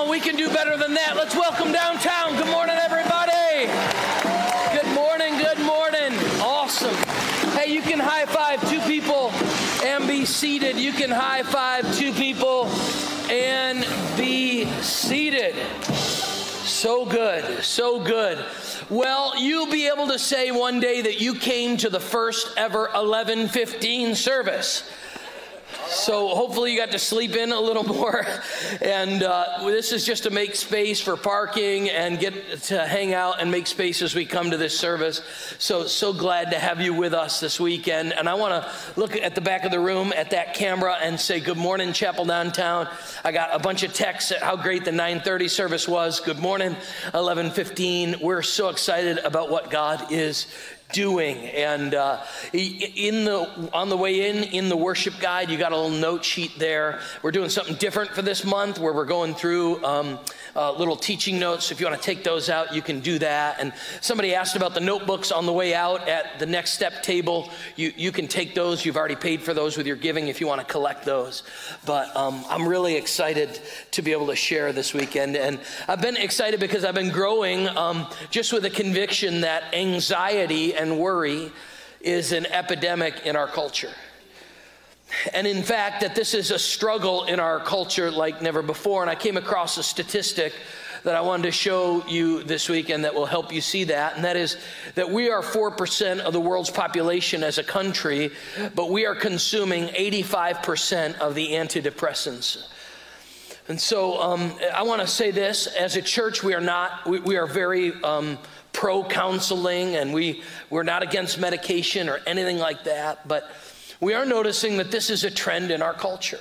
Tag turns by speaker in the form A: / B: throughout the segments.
A: on, we can do better than that. Let's welcome downtown. Good morning, everybody. Good morning, good morning. Awesome. Hey, you can high five two people and be seated. You can high five two people and be seated. So good, so good. Well, you'll be able to say one day that you came to the first ever 1115 service. So hopefully you got to sleep in a little more. And uh, this is just to make space for parking and get to hang out and make space as we come to this service. So, so glad to have you with us this weekend. And I want to look at the back of the room at that camera and say, good morning, Chapel Downtown. I got a bunch of texts at how great the 930 service was. Good morning, 1115. We're so excited about what God is doing. And uh, in the on the way in in the worship guide, you got a little note sheet there. We're doing something different for this month, where we're going through. Um, uh, little teaching notes. If you want to take those out, you can do that. And somebody asked about the notebooks on the way out at the next step table. You, you can take those. You've already paid for those with your giving if you want to collect those. But um, I'm really excited to be able to share this weekend. And I've been excited because I've been growing um, just with a conviction that anxiety and worry is an epidemic in our culture. And in fact, that this is a struggle in our culture like never before. And I came across a statistic that I wanted to show you this weekend that will help you see that. And that is that we are 4% of the world's population as a country, but we are consuming 85% of the antidepressants. And so um, I want to say this as a church, we are not, we, we are very. Um, pro counseling and we, we're not against medication or anything like that, but we are noticing that this is a trend in our culture,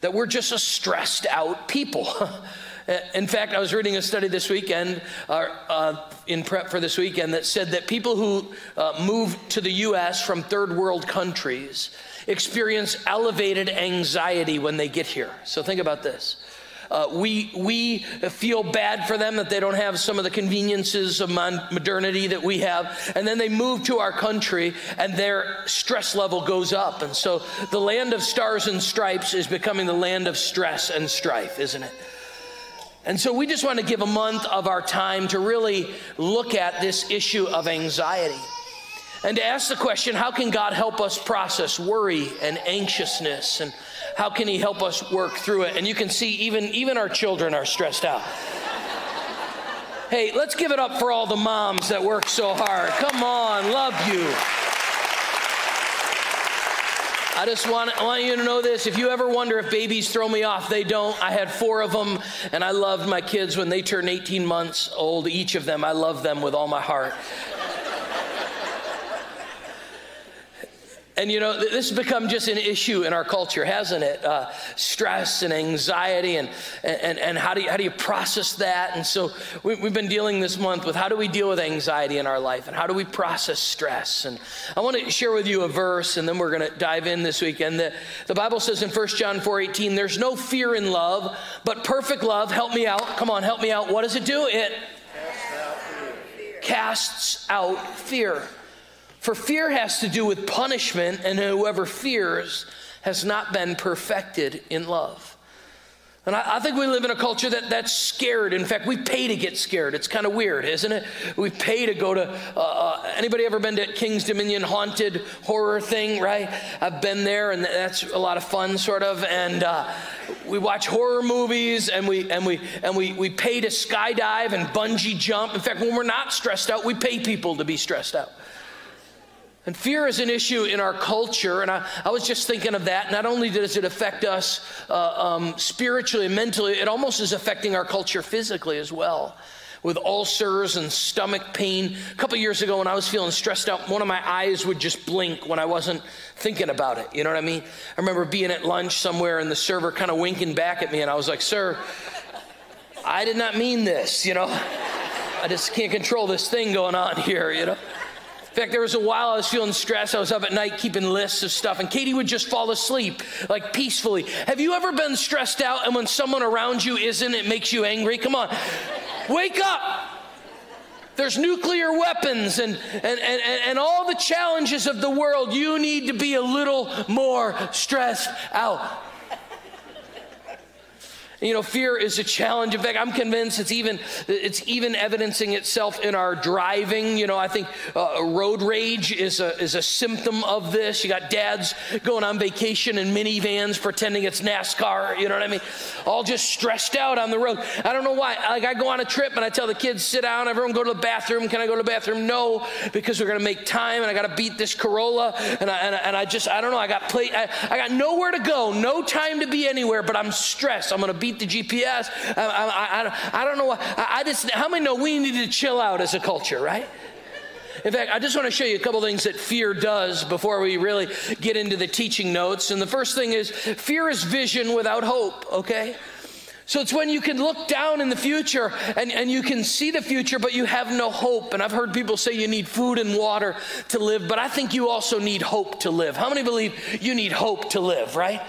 A: that we're just a stressed out people. In fact, I was reading a study this weekend, uh, uh, in prep for this weekend, that said that people who uh, move to the U.S. from third world countries experience elevated anxiety when they get here. So think about this. Uh, we, we feel bad for them that they don't have some of the conveniences of modernity that we have. And then they move to our country and their stress level goes up. And so the land of stars and stripes is becoming the land of stress and strife, isn't it? And so we just want to give a month of our time to really look at this issue of anxiety and to ask the question how can God help us process worry and anxiousness and how can he help us work through it? And you can see even, even our children are stressed out. hey, let's give it up for all the moms that work so hard. Come on, love you. I just want, I want you to know this. If you ever wonder if babies throw me off, they don't. I had four of them, and I loved my kids when they turned 18 months old, each of them. I love them with all my heart. And you know, this has become just an issue in our culture, hasn't it? Uh, stress and anxiety, and, and, and how, do you, how do you process that? And so we, have been dealing this month with how do we deal with anxiety in our life, and how do we process stress? And I want to share with you a verse, and then we're going to dive in this weekend. The, the Bible says in 1 John 4 18, there's no fear in love, but perfect love, help me out. Come on, help me out. What does it do? It casts out fear. Casts out fear. For fear has to do with punishment, and whoever fears has not been perfected in love. And I, I, think we live in a culture that, that's scared. In fact, we pay to get scared. It's kind of weird, isn't it? We pay to go to. Uh, uh, anybody ever been to Kings Dominion haunted horror thing? Right? I've been there, and that's a lot of fun, sort of. And uh, we watch horror movies, and we and we and we we pay to skydive and bungee jump. In fact, when we're not stressed out, we pay people to be stressed out. And fear is an issue in our culture. And I, I was just thinking of that. Not only does it affect us uh, um, spiritually and mentally, it almost is affecting our culture physically as well. With ulcers and stomach pain. A couple years ago, when I was feeling stressed out, one of my eyes would just blink when I wasn't thinking about it. You know what I mean? I remember being at lunch somewhere and the server kind of winking back at me, and I was like, Sir, I did not mean this, you know? I just can't control this thing going on here, you know? In fact, there was a while I was feeling stressed. I was up at night keeping lists of stuff, and Katie would just fall asleep, like peacefully. Have you ever been stressed out and when someone around you isn't, it makes you angry? Come on, wake up. There's nuclear weapons and, and, and, and all the challenges of the world. You need to be a little more stressed out. You know, fear is a challenge. In fact, I'm convinced it's even it's even evidencing itself in our driving. You know, I think uh, road rage is a is a symptom of this. You got dads going on vacation in minivans pretending it's NASCAR. You know what I mean? All just stressed out on the road. I don't know why. Like I go on a trip and I tell the kids, sit down. Everyone go to the bathroom. Can I go to the bathroom? No, because we're going to make time and I got to beat this Corolla. And I, and I, and I just I don't know. I got play. I, I got nowhere to go. No time to be anywhere. But I'm stressed. I'm going to beat the GPS. I, I, I, I don't know why. I, just, how many know we need to chill out as a culture, right? In fact, I just want to show you a couple things that fear does before we really get into the teaching notes. And the first thing is fear is vision without hope, okay? So it's when you can look down in the future and, and you can see the future, but you have no hope. And I've heard people say you need food and water to live, but I think you also need hope to live. How many believe you need hope to live, right?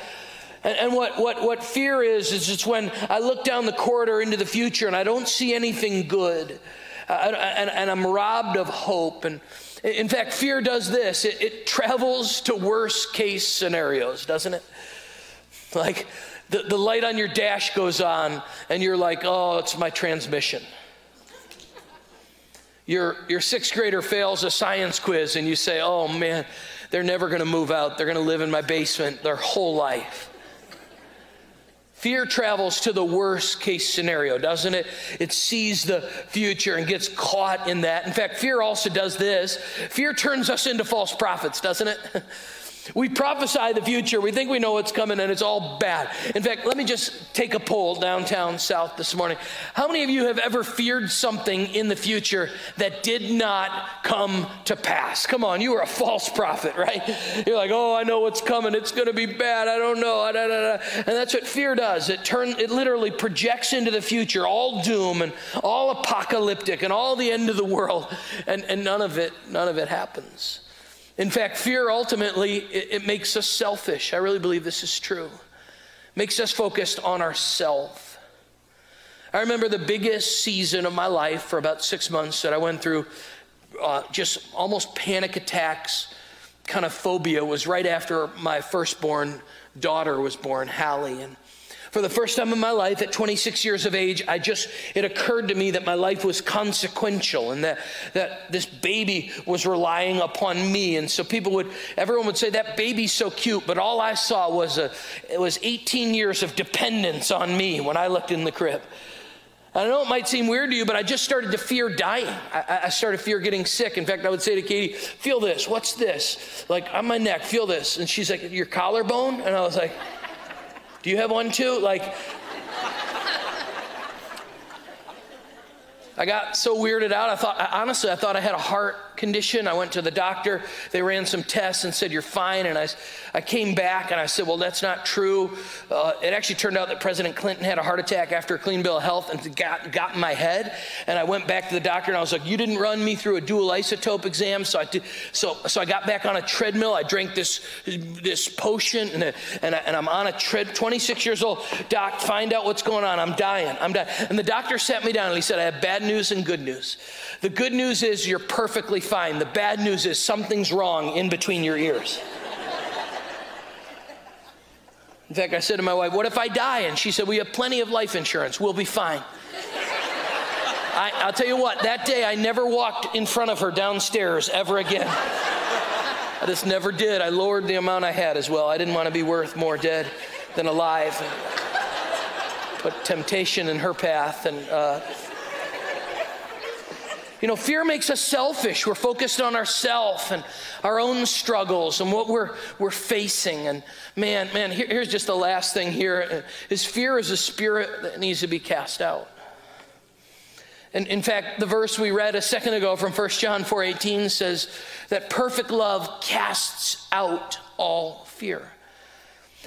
A: And, and, what, what, what fear is, is it's when I look down the corridor into the future and I don't see anything good. Uh, and, and, I'm robbed of hope. And in fact, fear does this it, it travels to worst case scenarios, doesn't it? Like the, the light on your dash goes on, and you're like, oh, it's my transmission. Your, your sixth grader fails a science quiz, and you say, oh man, they're never going to move out. They're going to live in my basement their whole life. Fear travels to the worst case scenario, doesn't it? It sees the future and gets caught in that. In fact, fear also does this fear turns us into false prophets, doesn't it? We prophesy the future. We think we know what's coming and it's all bad. In fact, let me just take a poll downtown south this morning. How many of you have ever feared something in the future that did not come to pass? Come on, you are a false prophet, right? You're like, oh, I know what's coming. It's going to be bad. I don't know. And that's what fear does. It turn, it literally projects into the future all doom and all apocalyptic and all the end of the world. And, and none of it, none of it happens. In fact, fear ultimately it, it makes us selfish. I really believe this is true. Makes us focused on ourself. I remember the biggest season of my life for about six months that I went through uh, just almost panic attacks, kind of phobia was right after my firstborn daughter was born, Hallie. And for the first time in my life, at 26 years of age, I just, it occurred to me that my life was consequential and that, that this baby was relying upon me. And so people would, everyone would say, that baby's so cute, but all I saw was a, it was 18 years of dependence on me when I looked in the crib. I know it might seem weird to you, but I just started to fear dying. I, I, started to fear getting sick. In fact, I would say to Katie, Feel this. What's this? Like on my neck, feel this. And she's like, Your collarbone? And I was like, do you have one too? Like, I got so weirded out. I thought, honestly, I thought I had a heart condition. I went to the doctor. They ran some tests and said, You're fine. And I, I came back and I said, Well, that's not true. Uh, it actually turned out that President Clinton had a heart attack after a clean bill of health and got, got in my head. And I went back to the doctor and I was like, You didn't run me through a dual isotope exam. So I, did, so, so I got back on a treadmill. I drank this, this potion and, and, I, and I'm on a tread, 26 years old. Doc, find out what's going on. I'm dying. I'm dying. And the doctor sat me down and he said, I have bad news and good news. The good news is you're perfectly fine. The bad news is something's wrong in between your ears. In fact, I said to my wife, What if I die? And she said, We have plenty of life insurance. We'll be fine. I, will tell you what, that day I never walked in front of her downstairs ever again. I just never did. I lowered the amount I had as well. I didn't want to be worth more dead than alive. Put temptation in her path and. Uh, you know, fear makes us selfish. We're focused on ourself and our own struggles and what we're, we're facing. And man, man, here, here's just the last thing here is fear is a spirit that needs to be cast out. And in fact, the verse we read a second ago from 1 John 4:18 says that perfect love casts out all fear.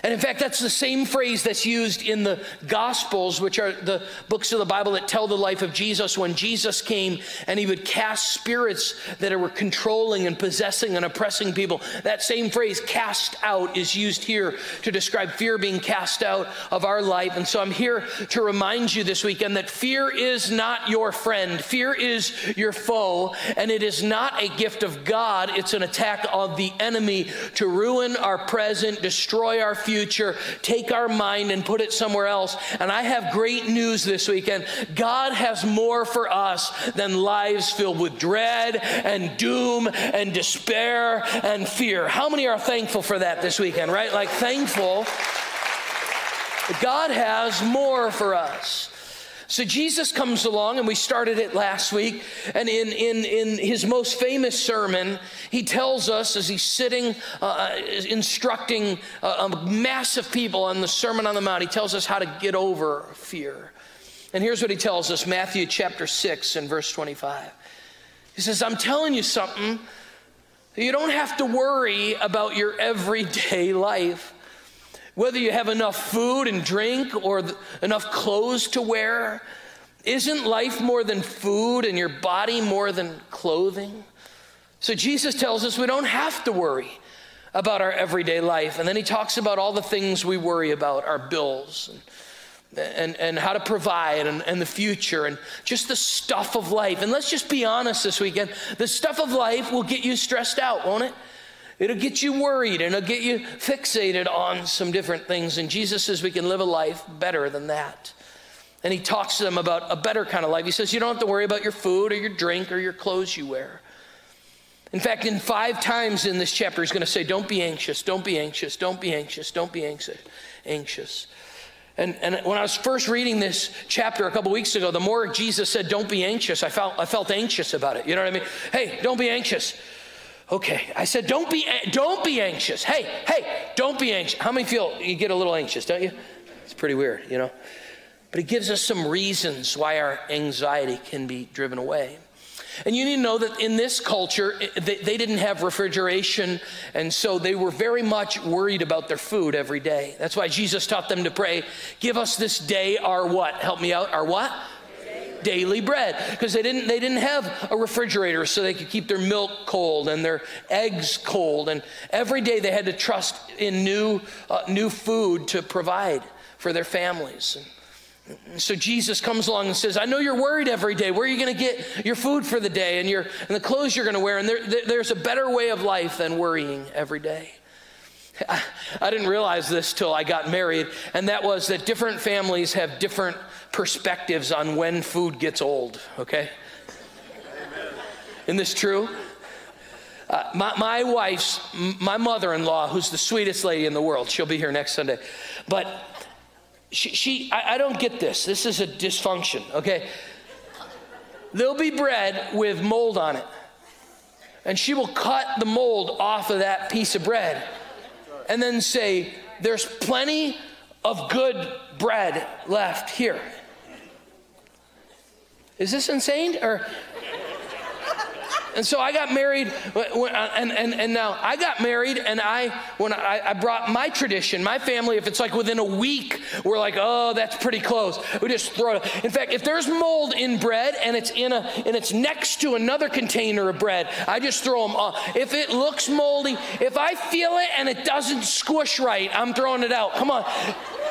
A: And in fact, that's the same phrase that's used in the Gospels, which are the books of the Bible that tell the life of Jesus when Jesus came and he would cast spirits that were controlling and possessing and oppressing people. That same phrase, cast out, is used here to describe fear being cast out of our life. And so I'm here to remind you this weekend that fear is not your friend, fear is your foe, and it is not a gift of God, it's an attack of the enemy to ruin our present, destroy our future future, take our mind and put it somewhere else. And I have great news this weekend. God has more for us than lives filled with dread and doom and despair and fear. How many are thankful for that this weekend, right? Like, thankful. God has more for us. So Jesus comes along, and we started it last week. And in, in, in his most famous sermon, he tells us as he's sitting uh, uh instructing a, a massive people on the Sermon on the Mount, he tells us how to get over fear. And here's what he tells us Matthew chapter 6 and verse 25. He says, I'm telling you something. You don't have to worry about your everyday life. Whether you have enough food and drink or th- enough clothes to wear, isn't life more than food and your body more than clothing? So Jesus tells us we don't have to worry about our everyday life. And then he talks about all the things we worry about our bills and, and, and how to provide and, and the future and just the stuff of life. And let's just be honest this weekend the stuff of life will get you stressed out, won't it? It'll get you worried and it'll get you fixated on some different things. And Jesus says we can live a life better than that. And he talks to them about a better kind of life. He says you don't have to worry about your food or your drink or your clothes you wear. In fact, in five times in this chapter, he's going to say, Don't be anxious, don't be anxious, don't be anxious, don't be anxious. anxious. And, and when I was first reading this chapter a couple weeks ago, the more Jesus said, Don't be anxious, I felt, I felt anxious about it. You know what I mean? Hey, don't be anxious. Okay, I said, don't be, don't be anxious. Hey, hey, don't be anxious. How many feel you get a little anxious, don't you? It's pretty weird, you know? But it gives us some reasons why our anxiety can be driven away. And you need to know that in this culture, they, they, didn't have refrigeration, and so they were very much worried about their food every day. That's why Jesus taught them to pray, Give us this day our what? Help me out. Our what? Daily bread because they didn't, they didn't have a refrigerator so they could keep their milk cold and their eggs cold. And every day they had to trust in new, uh, new food to provide for their families. And so Jesus comes along and says, I know you're worried every day. Where are you going to get your food for the day and, your, and the clothes you're going to wear? And there, there's a better way of life than worrying every day. I didn't realize this till I got married, and that was that different families have different perspectives on when food gets old, okay? Isn't this true? Uh, my, my wife's, my mother in law, who's the sweetest lady in the world, she'll be here next Sunday. But she, she I, I don't get this. This is a dysfunction, okay? There'll be bread with mold on it. And she will cut the mold off of that piece of bread and then say, There's plenty of good bread left here. Is this insane? Or and so I got married, uh, and, and, and now I got married, and I when I, I, brought my tradition, my family, if it's like within a week, we're like, oh, that's pretty close. We just throw it. In fact, if there's mold in bread and it's in a and it's next to another container of bread, I just throw them off. If it looks moldy, if I feel it and it doesn't squish right, I'm throwing it out. Come on,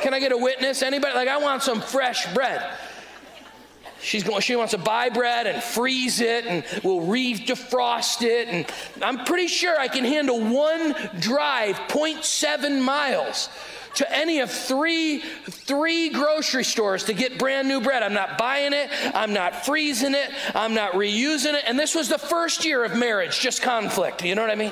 A: can I get a witness? Anybody? Like I want some fresh bread. She's going, she wants to buy bread and freeze it and we'll re-defrost it. And I'm pretty sure I can handle one drive, 0.7 miles to any of three three grocery stores to get brand new bread. I'm not buying it, I'm not freezing it, I'm not reusing it. And this was the first year of marriage, just conflict. You know what I mean?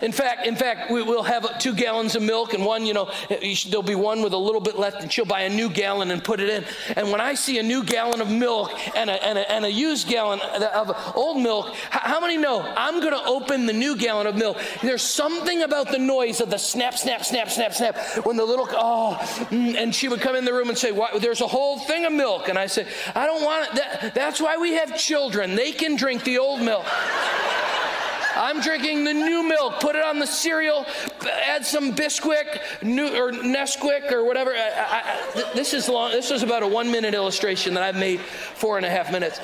A: In fact, in fact, we will have two gallons of milk and one, you know, there'll be one with a little bit left and she'll buy a new gallon and put it in. And when I see a new gallon of milk and a, and a, and a used gallon of old milk, how many know I'm going to open the new gallon of milk? There's something about the noise of the snap, snap, snap, snap, snap when the little, oh, mm, and she would come in the room and say, there's a whole thing of milk. And I say, I don't want it. That, that's why we have children. They can drink the old milk. I'm drinking the new milk. Put it on the cereal. Add some Bisquick new, or Nesquik or whatever. I, I, this is long. This is about a one minute illustration that I've made four and a half minutes.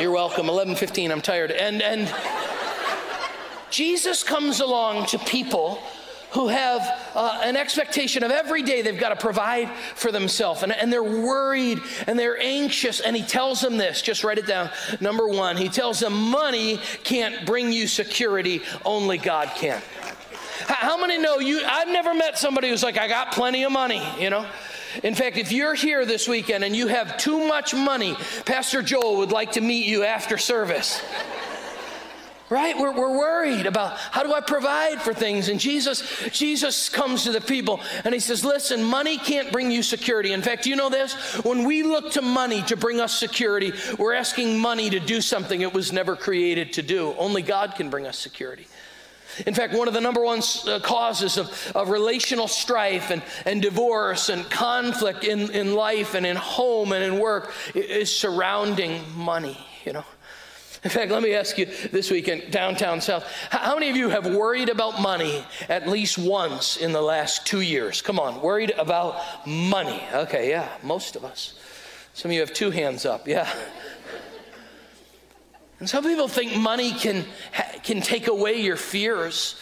A: You're welcome. 11:15. I'm tired. And and Jesus comes along to people who have uh, an expectation of every day they've got to provide for themselves. And, and they're worried and they're anxious. And he tells them this just write it down. Number one, he tells them money can't bring you security, only God can. How many know you? I've never met somebody who's like, I got plenty of money, you know? In fact, if you're here this weekend and you have too much money, Pastor Joel would like to meet you after service right? We're, we're worried about how do i provide for things? And jesus jesus comes to the people and he says listen money can't bring you security. In fact you know this? When we look to money to bring us security we're asking money to do something it was never created to do. Only god can bring us security. In fact, one of the number one uh, causes of, of relational strife and, and divorce and conflict in, in life and in home and in work is surrounding money, you know. In fact, let me ask you this weekend, downtown South, how many of you have worried about money at least once in the last two years? Come on, worried about money. Okay, yeah, most of us. Some of you have two hands up, yeah. And some people think money can, can take away your fears.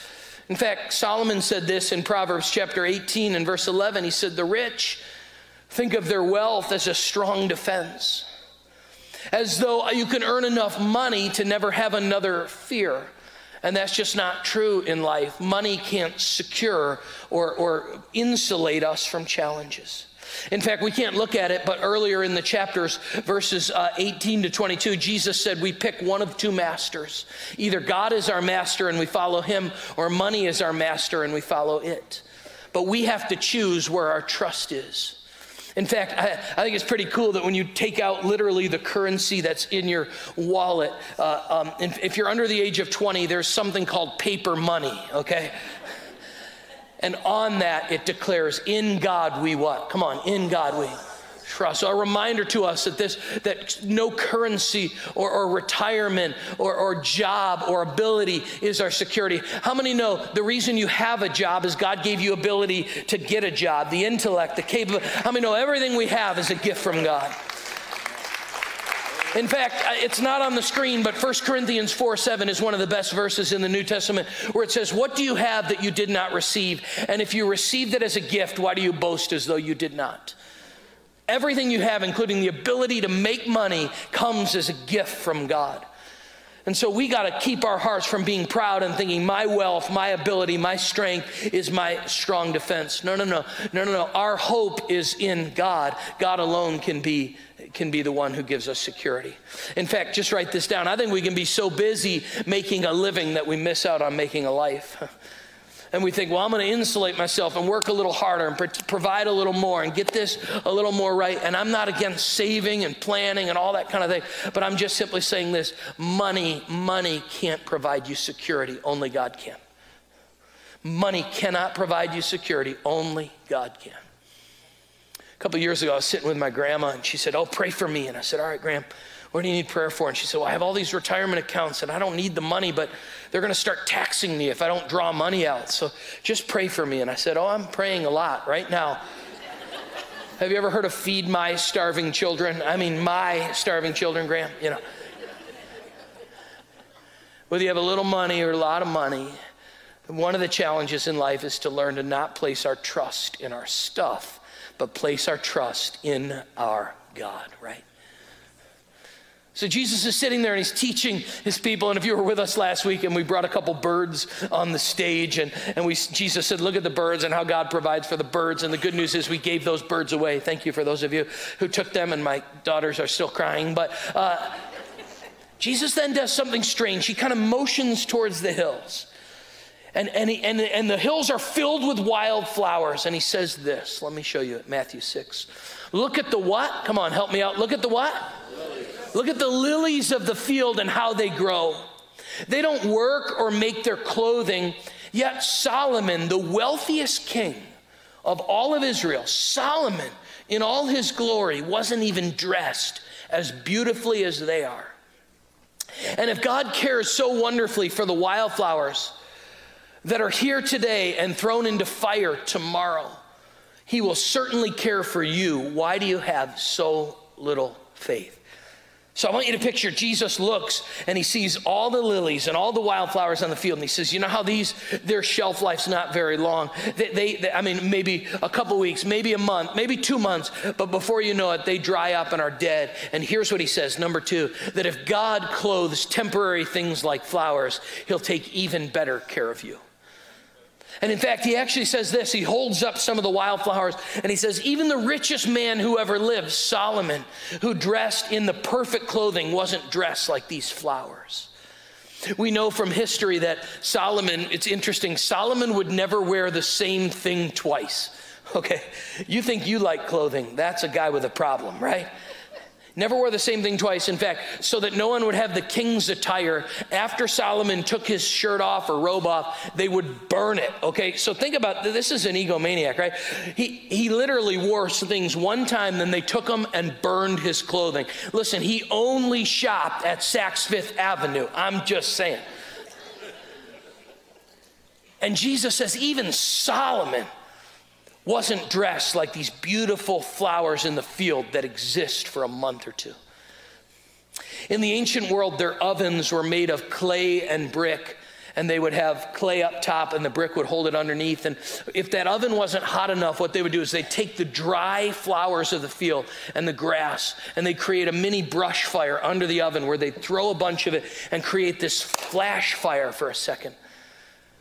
A: In fact, Solomon said this in Proverbs chapter 18 and verse 11. He said, The rich think of their wealth as a strong defense as though you can earn enough money to never have another fear. And that's just not true in life. Money can't secure or, or insulate us from challenges. In fact, we can't look at it, but earlier in the chapters, verses uh, 18 to 22, Jesus said we pick one of two masters. Either God is our master and we follow him, or money is our master and we follow it. But we have to choose where our trust is. In fact, I, I, think it's pretty cool that when you take out literally the currency that's in your wallet, uh, um, if, if you're under the age of 20, there's something called paper money, okay? And on that, it declares, In God we what? Come on, in God we trust. So a reminder to us that this that no currency or, or retirement or, or job or ability is our security. How many know the reason you have a job is God gave you ability to get a job, the intellect, the capability. How many know everything we have is a gift from God? In fact, uh, it's not on the screen, but 1 Corinthians 4 7 is one of the best verses in the New Testament where it says, What do you have that you did not receive? And if you received it as a gift, why do you boast as though you did not? Everything you have, including the ability to make money, comes as a gift from God. And so we got to keep our hearts from being proud and thinking my wealth, my ability, my strength is my strong defense. No, no, no. No, no, no. Our hope is in God. God alone can be can be the one who gives us security. In fact, just write this down. I think we can be so busy making a living that we miss out on making a life. and we think, well, I'm going to insulate myself and work a little harder and pro- provide a little more and get this a little more right. And I'm not against saving and planning and all that kind of thing, but I'm just simply saying this money, money can't provide you security, only God can. Money cannot provide you security, only God can. A couple years ago, I was sitting with my grandma and she said, Oh, pray for me. And I said, All right, Gram, what do you need prayer for? And she said, Well, I have all these retirement accounts and I don't need the money, but they're going to start taxing me if I don't draw money out. So just pray for me. And I said, Oh, I'm praying a lot right now. have you ever heard of Feed My Starving Children? I mean, my starving children, Gram, you know. Whether you have a little money or a lot of money, one of the challenges in life is to learn to not place our trust in our stuff, but place our trust in our God, right? So Jesus is sitting there and he's teaching his people. And if you were with us last week and we brought a couple birds on the stage and, and we, Jesus said, look at the birds and how God provides for the birds. And the good news is we gave those birds away. Thank you for those of you who took them. And my daughters are still crying. But uh, Jesus then does something strange. He kind of motions towards the hills. And, and, he, and, and the hills are filled with wildflowers. And he says this. Let me show you it, Matthew 6. Look at the what? Come on, help me out. Look at the what? Look at the lilies of the field and how they grow. They don't work or make their clothing, yet Solomon, the wealthiest king of all of Israel, Solomon, in all his glory, wasn't even dressed as beautifully as they are. And if God cares so wonderfully for the wildflowers that are here today and thrown into fire tomorrow, He will certainly care for you. Why do you have so little faith? So I want you to picture Jesus looks and he sees all the lilies and all the wildflowers on the field, and he says, "You know how these their shelf life's not very long. They, they, they I mean, maybe a couple weeks, maybe a month, maybe two months, but before you know it, they dry up and are dead." And here's what he says: Number two, that if God clothes temporary things like flowers, He'll take even better care of you. And in fact, he actually says this. He holds up some of the wildflowers and he says, Even the richest man who ever lived, Solomon, who dressed in the perfect clothing, wasn't dressed like these flowers. We know from history that Solomon, it's interesting, Solomon would never wear the same thing twice. Okay, you think you like clothing, that's a guy with a problem, right? Never wore the same thing twice. In fact, so that no one would have the king's attire. After Solomon took his shirt off or robe off, they would burn it. Okay, so think about this is an egomaniac, right? He, he literally wore things one time, then they took him and burned his clothing. Listen, he only shopped at Saks Fifth Avenue. I'm just saying. And Jesus says, even Solomon wasn't dressed like these beautiful flowers in the field that exist for a month or two. In the ancient world, their ovens were made of clay and brick, and they would have clay up top and the brick would hold it underneath. And if that oven wasn't hot enough, what they would do is they'd take the dry flowers of the field and the grass and they'd create a mini brush fire under the oven where they'd throw a bunch of it and create this flash fire for a second.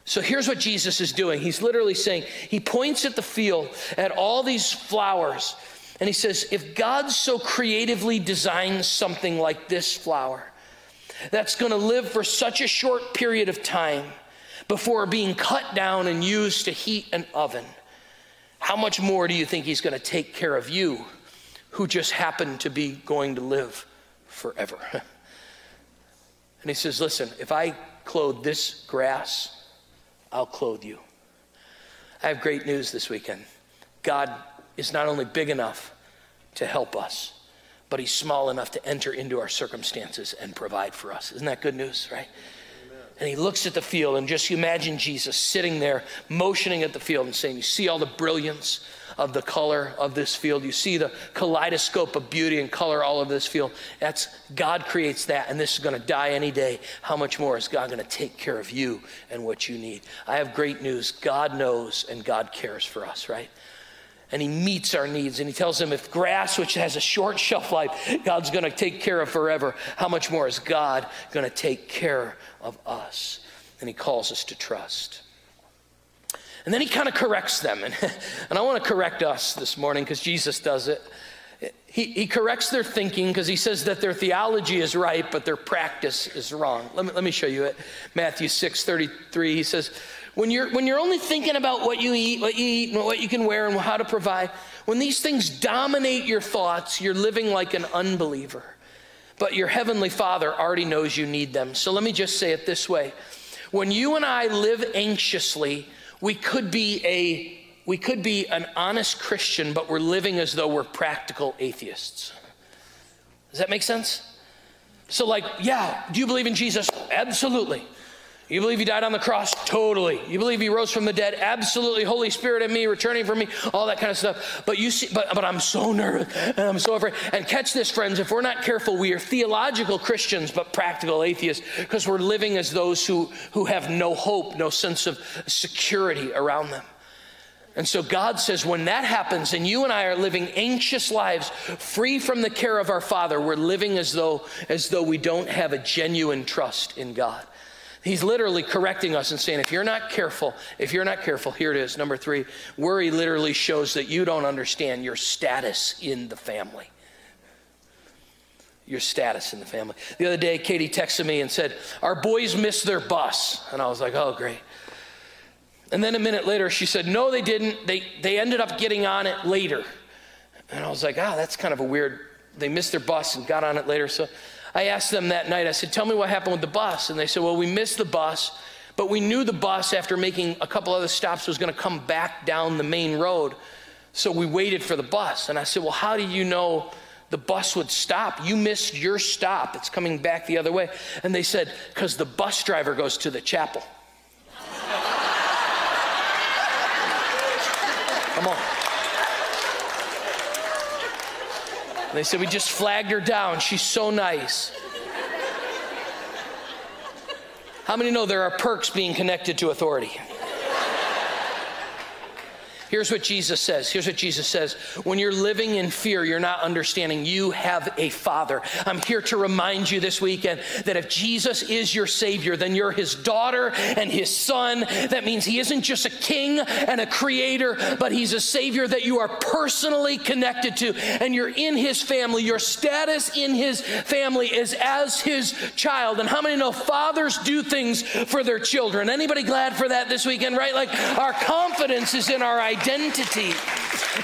A: So here's what Jesus is doing. He's literally saying, He points at the field, at all these flowers, and He says, If God so creatively designs something like this flower, that's going to live for such a short period of time before being cut down and used to heat an oven, how much more do you think He's going to take care of you who just happen to be going to live forever? and He says, Listen, if I clothe this grass, I'll clothe you. I have great news this weekend. God is not only big enough to help us, but He's small enough to enter into our circumstances and provide for us. Isn't that good news, right? And He looks at the field, and just imagine Jesus sitting there, motioning at the field and saying, You see all the brilliance of the color of this field. You see the kaleidoscope of beauty and color all of this field. That's God creates that, and this is going to die any day. How much more is God going to take care of you and what you need? I have great news. God knows and God cares for us, right? And he meets our needs. And he tells them if grass, which has a short shelf life, God's going to take care of forever, how much more is God going to take care of us? And he calls us to trust. And then he kind of corrects them. And, and I want to correct us this morning because Jesus does it. He, he corrects their thinking because he says that their theology is right, but their practice is wrong. Let me, let me show you it. Matthew 6 33, he says, when you're, when you're only thinking about what you eat, what you eat, and what you can wear, and how to provide, when these things dominate your thoughts, you're living like an unbeliever. But your heavenly Father already knows you need them. So let me just say it this way when you and I live anxiously, we could be a we could be an honest Christian, but we're living as though we're practical atheists. Does that make sense? So, like, yeah, do you believe in Jesus? Absolutely. You believe he died on the cross? Totally. You believe he rose from the dead? Absolutely. Holy Spirit in me, returning from me, all that kind of stuff. But you see, but, but I'm so nervous and I'm so afraid. And catch this, friends, if we're not careful, we are theological Christians, but practical atheists because we're living as those who, who have no hope, no sense of security around them. And so God says, when that happens and you and I are living anxious lives free from the care of our Father, we're living as though, as though we don't have a genuine trust in God. He's literally correcting us and saying, if you're not careful, if you're not careful, here it is. Number three, worry literally shows that you don't understand your status in the family. Your status in the family. The other day, Katie texted me and said, Our boys missed their bus. And I was like, Oh, great. And then a minute later, she said, No, they didn't. They, they ended up getting on it later. And I was like, Ah, oh, that's kind of a weird. They missed their bus and got on it later. So I asked them that night, I said, Tell me what happened with the bus. And they said, Well, we missed the bus, but we knew the bus, after making a couple other stops, was going to come back down the main road. So we waited for the bus. And I said, Well, how do you know the bus would stop? You missed your stop. It's coming back the other way. And they said, Because the bus driver goes to the chapel. Come on. And they said, We just flagged her down. She's so nice. How many know there are perks being connected to authority? Here's what Jesus says. Here's what Jesus says. When you're living in fear, you're not understanding you have a father. I'm here to remind you this weekend that if Jesus is your Savior, then you're his daughter and his son. That means he isn't just a king and a creator, but he's a Savior that you are personally connected to, and you're in his family. Your status in his family is as his child. And how many know fathers do things for their children? Anybody glad for that this weekend, right? Like our confidence is in our identity.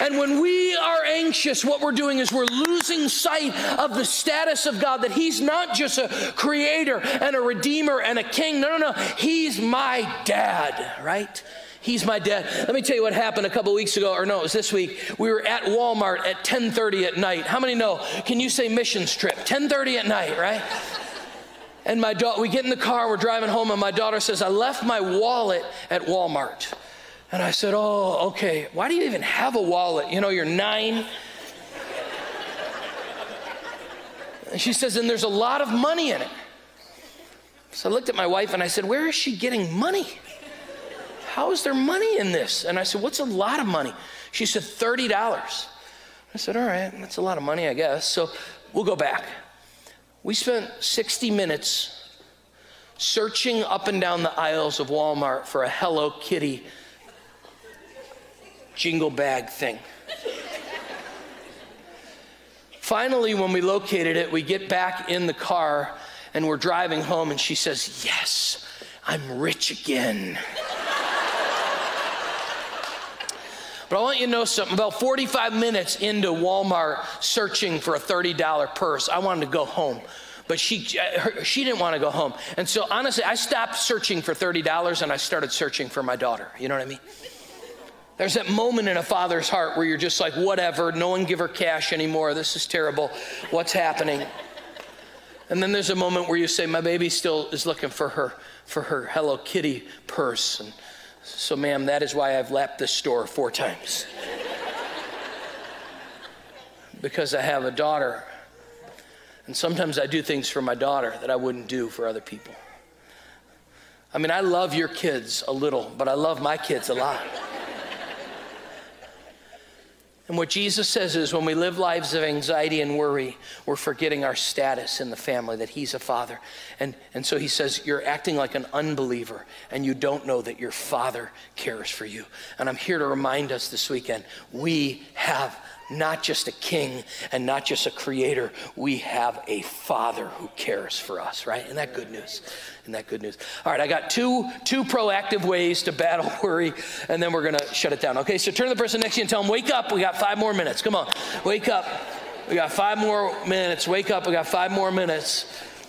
A: And when we are anxious, what we're doing is we're losing sight of the status of God, that He's not just a creator and a redeemer and a king. No, no, no. He's my dad, right? He's my dad. Let me tell you what happened a couple weeks ago, or no, it was this week. We were at Walmart at 10:30 at night. How many know? Can you say missions trip? 10:30 at night, right? And my daughter, we get in the car, we're driving home, and my daughter says, I left my wallet at Walmart. And I said, Oh, okay. Why do you even have a wallet? You know, you're nine. And she says, And there's a lot of money in it. So I looked at my wife and I said, Where is she getting money? How is there money in this? And I said, What's a lot of money? She said, $30. I said, All right, that's a lot of money, I guess. So we'll go back. We spent 60 minutes searching up and down the aisles of Walmart for a Hello Kitty jingle bag thing. Finally, when we located it, we get back in the car and we're driving home, and she says, Yes, I'm rich again. But I want you to know something. About 45 minutes into Walmart searching for a $30 purse, I wanted to go home. But she, her, she didn't want to go home. And so honestly, I stopped searching for $30 and I started searching for my daughter. You know what I mean? There's that moment in a father's heart where you're just like, whatever, no one give her cash anymore. This is terrible. What's happening? And then there's a moment where you say, my baby still is looking for her, for her Hello Kitty purse. And so, ma'am, that is why I've lapped this store four times. because I have a daughter. And sometimes I do things for my daughter that I wouldn't do for other people. I mean, I love your kids a little, but I love my kids a lot. And what Jesus says is when we live lives of anxiety and worry, we're forgetting our status in the family, that He's a father. And, and so He says, You're acting like an unbeliever, and you don't know that your Father cares for you. And I'm here to remind us this weekend we have not just a king and not just a creator, we have a father who cares for us, right? Isn't that good news? Isn't that good news? All right, I got two, two proactive ways to battle worry, and then we're gonna shut it down. Okay, so turn to the person next to you and tell them, wake up, we got five more minutes. Come on, wake up. We got five more minutes. Wake up, we got five more minutes.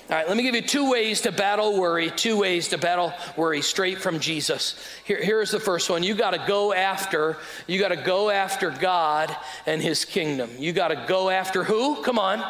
A: All right, let me give you two ways to battle worry, two ways to battle worry straight from Jesus. Here, here's the first one. You got to go after, you got to go after God and his kingdom. You got to go after who? Come on.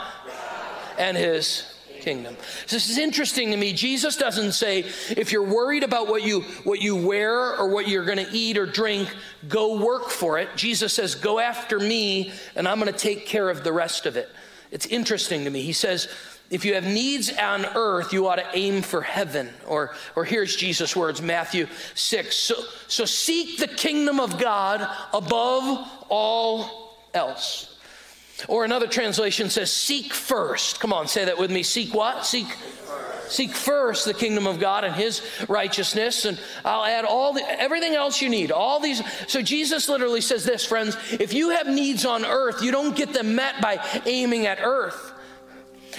A: And his kingdom. This is interesting to me. Jesus doesn't say if you're worried about what you what you wear or what you're going to eat or drink, go work for it. Jesus says go after me and I'm going to take care of the rest of it. It's interesting to me. He says if you have needs on earth, you ought to aim for heaven. Or, or here's Jesus' words, Matthew 6. So, so seek the kingdom of God above all else. Or another translation says, seek first. Come on, say that with me. Seek what? Seek seek first the kingdom of God and his righteousness and I'll add all the everything else you need. All these so Jesus literally says this, friends, if you have needs on earth, you don't get them met by aiming at earth.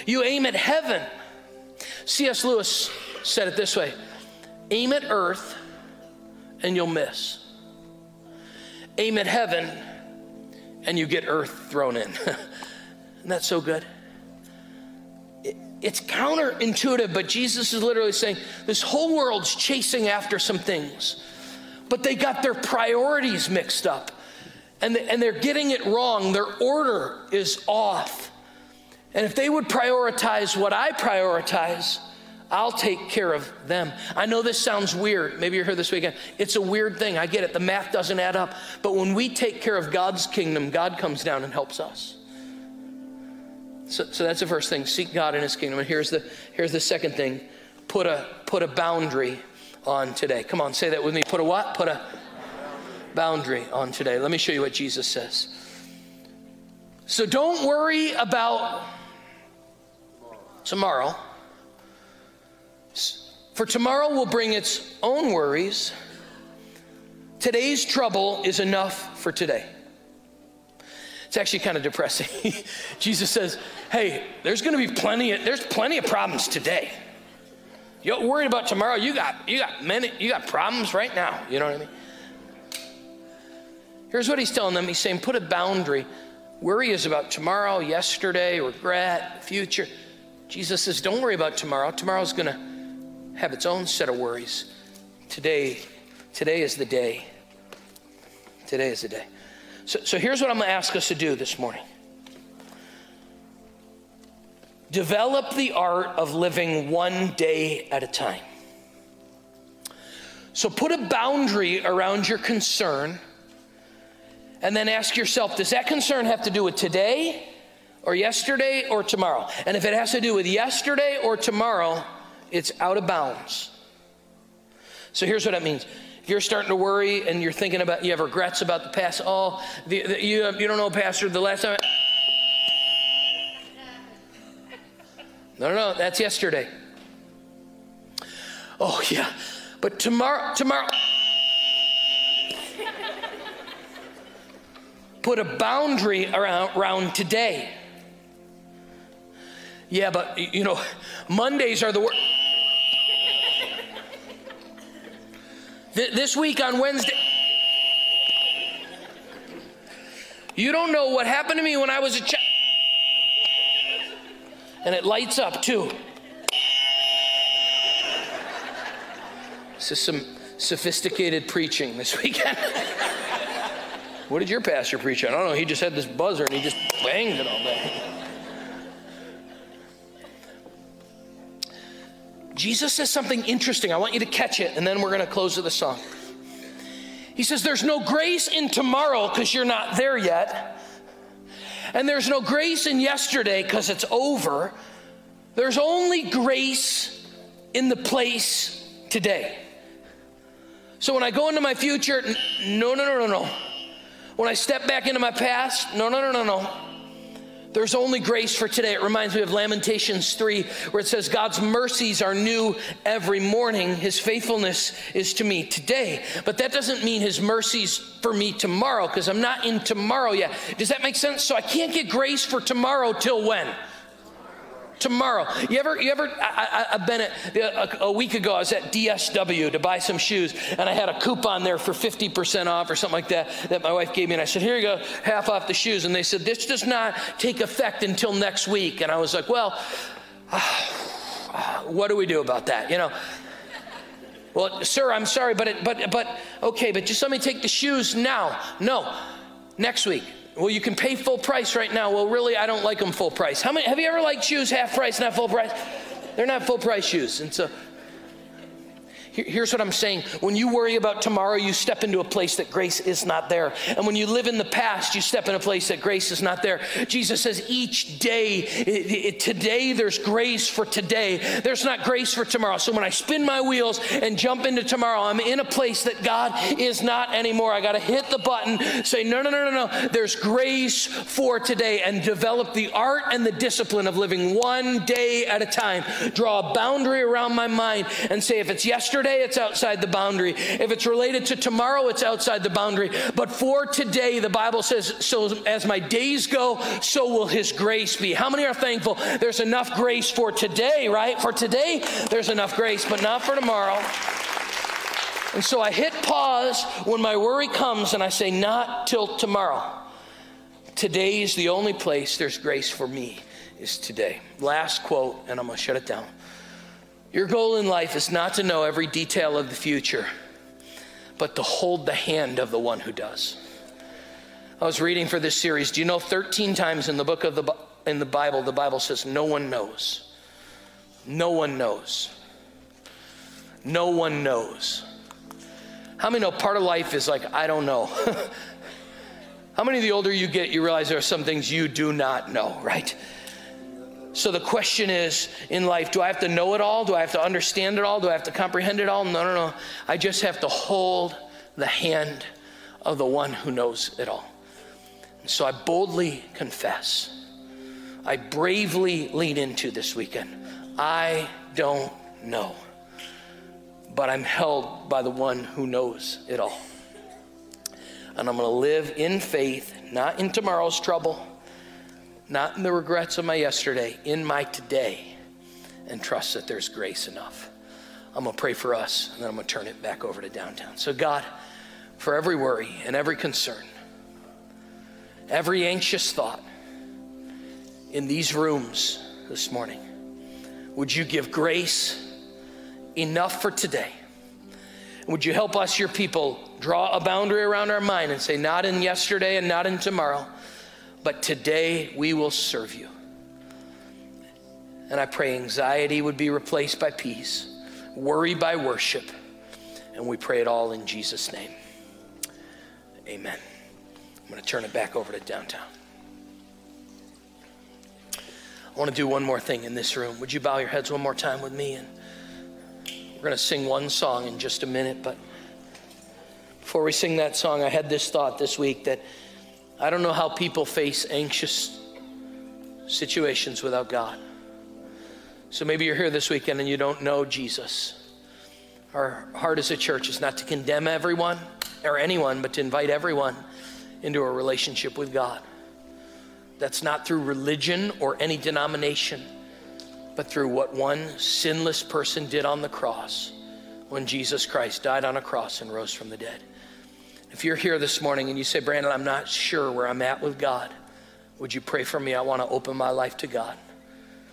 A: You aim at heaven. C.S. Lewis said it this way aim at earth and you'll miss. Aim at heaven and you get earth thrown in. Isn't that so good? It's counterintuitive, but Jesus is literally saying this whole world's chasing after some things, but they got their priorities mixed up and, and they're getting it wrong. Their order is off. And if they would prioritize what I prioritize, I'll take care of them. I know this sounds weird. Maybe you're here this weekend. It's a weird thing. I get it. The math doesn't add up. But when we take care of God's kingdom, God comes down and helps us. So, so that's the first thing. Seek God in his kingdom. And here's the, here's the second thing. Put a, put a boundary on today. Come on, say that with me. Put a what? Put a boundary on today. Let me show you what Jesus says. So don't worry about tomorrow. For tomorrow will bring its own worries. Today's trouble is enough for today. It's actually kind of depressing. Jesus says, "Hey, there's going to be plenty of there's plenty of problems today. You're worried about tomorrow. You got you got many you got problems right now. You know what I mean?" Here's what he's telling them. He's saying, "Put a boundary. Worry is about tomorrow, yesterday, regret, future." Jesus says, "Don't worry about tomorrow. Tomorrow's going to have its own set of worries. Today, today is the day. Today is the day. So, so here's what I'm going to ask us to do this morning develop the art of living one day at a time. So put a boundary around your concern and then ask yourself does that concern have to do with today or yesterday or tomorrow? And if it has to do with yesterday or tomorrow, it's out of bounds. So here's what that means. If you're starting to worry and you're thinking about, you have regrets about the past, oh, the, the, you, you don't know, Pastor, the last time. I... No, no, no, that's yesterday. Oh, yeah, but tomorrow, tomorrow. Put a boundary around, around today. Yeah, but you know, Mondays are the worst. this week on Wednesday. You don't know what happened to me when I was a child. And it lights up too. This is some sophisticated preaching this weekend. what did your pastor preach on? I don't know. He just had this buzzer and he just banged it all day. Jesus says something interesting. I want you to catch it, and then we're going to close with a song. He says, There's no grace in tomorrow because you're not there yet. And there's no grace in yesterday because it's over. There's only grace in the place today. So when I go into my future, no, no, no, no, no. When I step back into my past, no, no, no, no, no. There's only grace for today. It reminds me of Lamentations 3, where it says, God's mercies are new every morning. His faithfulness is to me today. But that doesn't mean his mercies for me tomorrow, because I'm not in tomorrow yet. Does that make sense? So I can't get grace for tomorrow till when? Tomorrow. You ever, you ever, I, have been at, a, a, week ago, I was at DSW to buy some shoes, and I had a coupon there for 50% off or something like that that my wife gave me. And I said, Here you go, half off the shoes. And they said, This does not take effect until next week. And I was like, Well, uh, what do we do about that? You know? Well, sir, I'm sorry, but, it, but, but, okay, but just let me take the shoes now. No, next week. Well, you can pay full price right now. Well, really, I don't like them full price. How many have you ever liked shoes half price, not full price? They're not full price shoes. And so Here's what I'm saying. When you worry about tomorrow, you step into a place that grace is not there. And when you live in the past, you step in a place that grace is not there. Jesus says each day, it, it, today there's grace for today. There's not grace for tomorrow. So when I spin my wheels and jump into tomorrow, I'm in a place that God is not anymore. I got to hit the button, say, no, no, no, no, no. There's grace for today and develop the art and the discipline of living one day at a time. Draw a boundary around my mind and say, if it's yesterday, it's outside the boundary. If it's related to tomorrow, it's outside the boundary. But for today, the Bible says, so as my days go, so will his grace be. How many are thankful there's enough grace for today, right? For today, there's enough grace, but not for tomorrow. And so I hit pause when my worry comes and I say, not till tomorrow. Today is the only place there's grace for me, is today. Last quote, and I'm going to shut it down. Your goal in life is not to know every detail of the future, but to hold the hand of the one who does. I was reading for this series. Do you know 13 times in the book of the in the Bible the Bible says no one knows. No one knows. No one knows. How many know part of life is like I don't know. How many of the older you get you realize there are some things you do not know, right? So the question is in life do I have to know it all? Do I have to understand it all? Do I have to comprehend it all? No, no, no. I just have to hold the hand of the one who knows it all. And so I boldly confess, I bravely lean into this weekend. I don't know, but I'm held by the one who knows it all. And I'm going to live in faith, not in tomorrow's trouble, not in the regrets of my yesterday, in my today, and trust that there's grace enough. I'm going to pray for us, and then I'm going to turn it back over to downtown. So, God, for every worry and every concern, every anxious thought in these rooms this morning, would you give grace enough for today? Would you help us, your people, draw a boundary around our mind and say, not in yesterday and not in tomorrow, but today we will serve you. And I pray anxiety would be replaced by peace, worry by worship, and we pray it all in Jesus' name. Amen. I'm going to turn it back over to downtown. I want to do one more thing in this room. Would you bow your heads one more time with me? And we're going to sing one song in just a minute, but before we sing that song, I had this thought this week that I don't know how people face anxious situations without God. So maybe you're here this weekend and you don't know Jesus. Our heart as a church is not to condemn everyone or anyone, but to invite everyone into a relationship with God. That's not through religion or any denomination, but through what one sinless person did on the cross when Jesus Christ died on a cross and rose from the dead. If you're here this morning and you say, Brandon, I'm not sure where I'm at with God, would you pray for me? I want to open my life to God.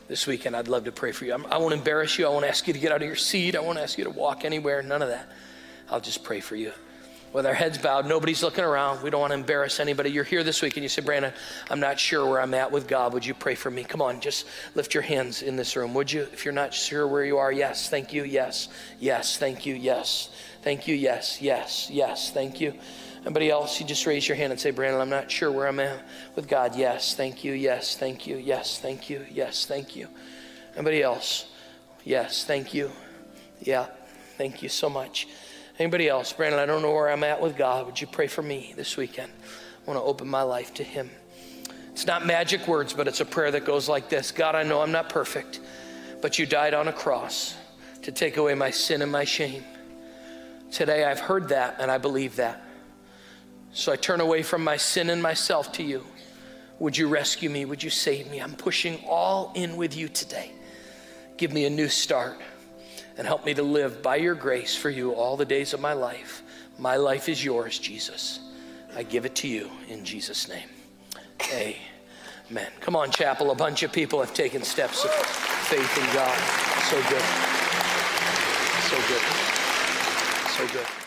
A: This weekend, I'd love to pray for you. I'm, I will not embarrass you. I won't ask you to get out of your seat. I won't ask you to walk anywhere. None of that. I'll just pray for you with our heads bowed, nobody's looking around. We don't want to embarrass anybody. You're here this week and you say, Brandon, I'm not sure where I'm at with God. Would you pray for me? Come on, just lift your hands in this room, would you? If you're not sure where you are, yes, thank you, yes, yes, thank you, yes, thank you, yes, yes, yes, thank you. Anybody else, you just raise your hand and say, Brandon, I'm not sure where I'm at with God. Yes, thank you, yes, thank you, yes, thank you, yes, thank you. Anybody else? Yes, thank you. Yeah, thank you so much. Anybody else? Brandon, I don't know where I'm at with God. Would you pray for me this weekend? I want to open my life to Him. It's not magic words, but it's a prayer that goes like this God, I know I'm not perfect, but you died on a cross to take away my sin and my shame. Today I've heard that and I believe that. So I turn away from my sin and myself to you. Would you rescue me? Would you save me? I'm pushing all in with you today. Give me a new start and help me to live by your grace for you all the days of my life. My life is yours, Jesus. I give it to you in Jesus' name. Amen. Come on, chapel. A bunch of people have taken steps of faith in God. So good. So good. So good.